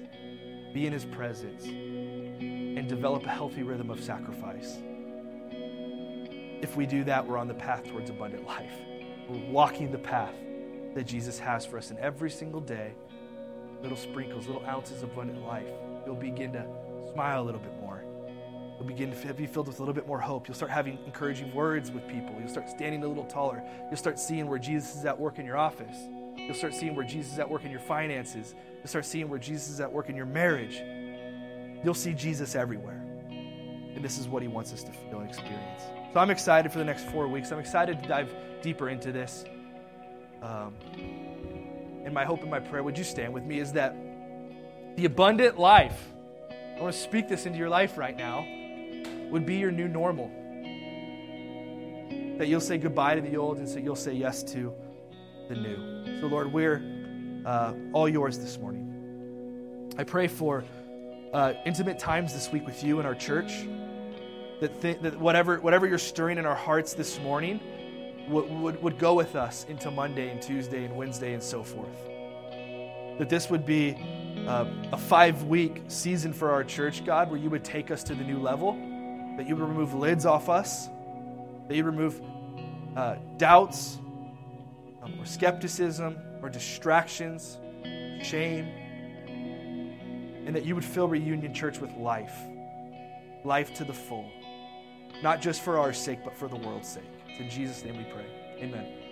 B: be in his presence, and develop a healthy rhythm of sacrifice. If we do that, we're on the path towards abundant life. We're walking the path that Jesus has for us. And every single day, little sprinkles, little ounces of abundant life, you'll begin to smile a little bit more. You'll begin to be filled with a little bit more hope. You'll start having encouraging words with people. You'll start standing a little taller. You'll start seeing where Jesus is at work in your office. You'll start seeing where Jesus is at work in your finances. You'll start seeing where Jesus is at work in your marriage. You'll see Jesus everywhere. And this is what he wants us to feel and experience. So I'm excited for the next four weeks. I'm excited to dive deeper into this. Um, and my hope and my prayer, would you stand with me, is that the abundant life, I want to speak this into your life right now, would be your new normal. That you'll say goodbye to the old and so you'll say yes to the new. So, Lord, we're uh, all yours this morning. I pray for uh, intimate times this week with you in our church. That, th- that whatever, whatever you're stirring in our hearts this morning would, would, would go with us into Monday and Tuesday and Wednesday and so forth. That this would be uh, a five week season for our church, God, where you would take us to the new level, that you would remove lids off us, that you remove uh, doubts um, or skepticism or distractions, shame, and that you would fill Reunion Church with life, life to the full, not just for our sake, but for the world's sake. It's in Jesus' name we pray. Amen.